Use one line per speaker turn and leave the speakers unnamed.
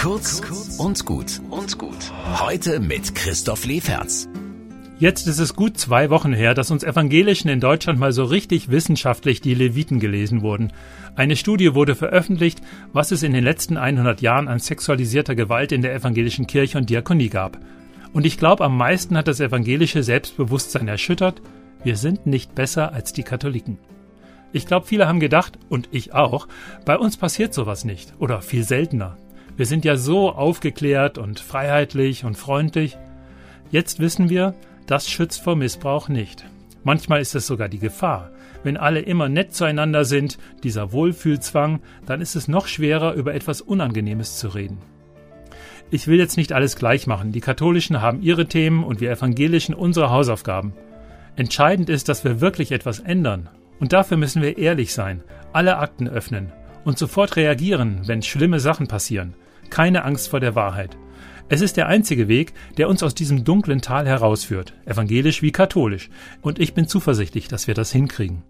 Kurz und gut und gut. Heute mit Christoph Leferz.
Jetzt ist es gut zwei Wochen her, dass uns Evangelischen in Deutschland mal so richtig wissenschaftlich die Leviten gelesen wurden. Eine Studie wurde veröffentlicht, was es in den letzten 100 Jahren an sexualisierter Gewalt in der evangelischen Kirche und Diakonie gab. Und ich glaube, am meisten hat das evangelische Selbstbewusstsein erschüttert, wir sind nicht besser als die Katholiken. Ich glaube, viele haben gedacht, und ich auch, bei uns passiert sowas nicht oder viel seltener. Wir sind ja so aufgeklärt und freiheitlich und freundlich. Jetzt wissen wir, das schützt vor Missbrauch nicht. Manchmal ist es sogar die Gefahr. Wenn alle immer nett zueinander sind, dieser Wohlfühlzwang, dann ist es noch schwerer, über etwas Unangenehmes zu reden. Ich will jetzt nicht alles gleich machen. Die Katholischen haben ihre Themen und wir Evangelischen unsere Hausaufgaben. Entscheidend ist, dass wir wirklich etwas ändern und dafür müssen wir ehrlich sein, alle Akten öffnen und sofort reagieren, wenn schlimme Sachen passieren. Keine Angst vor der Wahrheit. Es ist der einzige Weg, der uns aus diesem dunklen Tal herausführt, evangelisch wie katholisch, und ich bin zuversichtlich, dass wir das hinkriegen.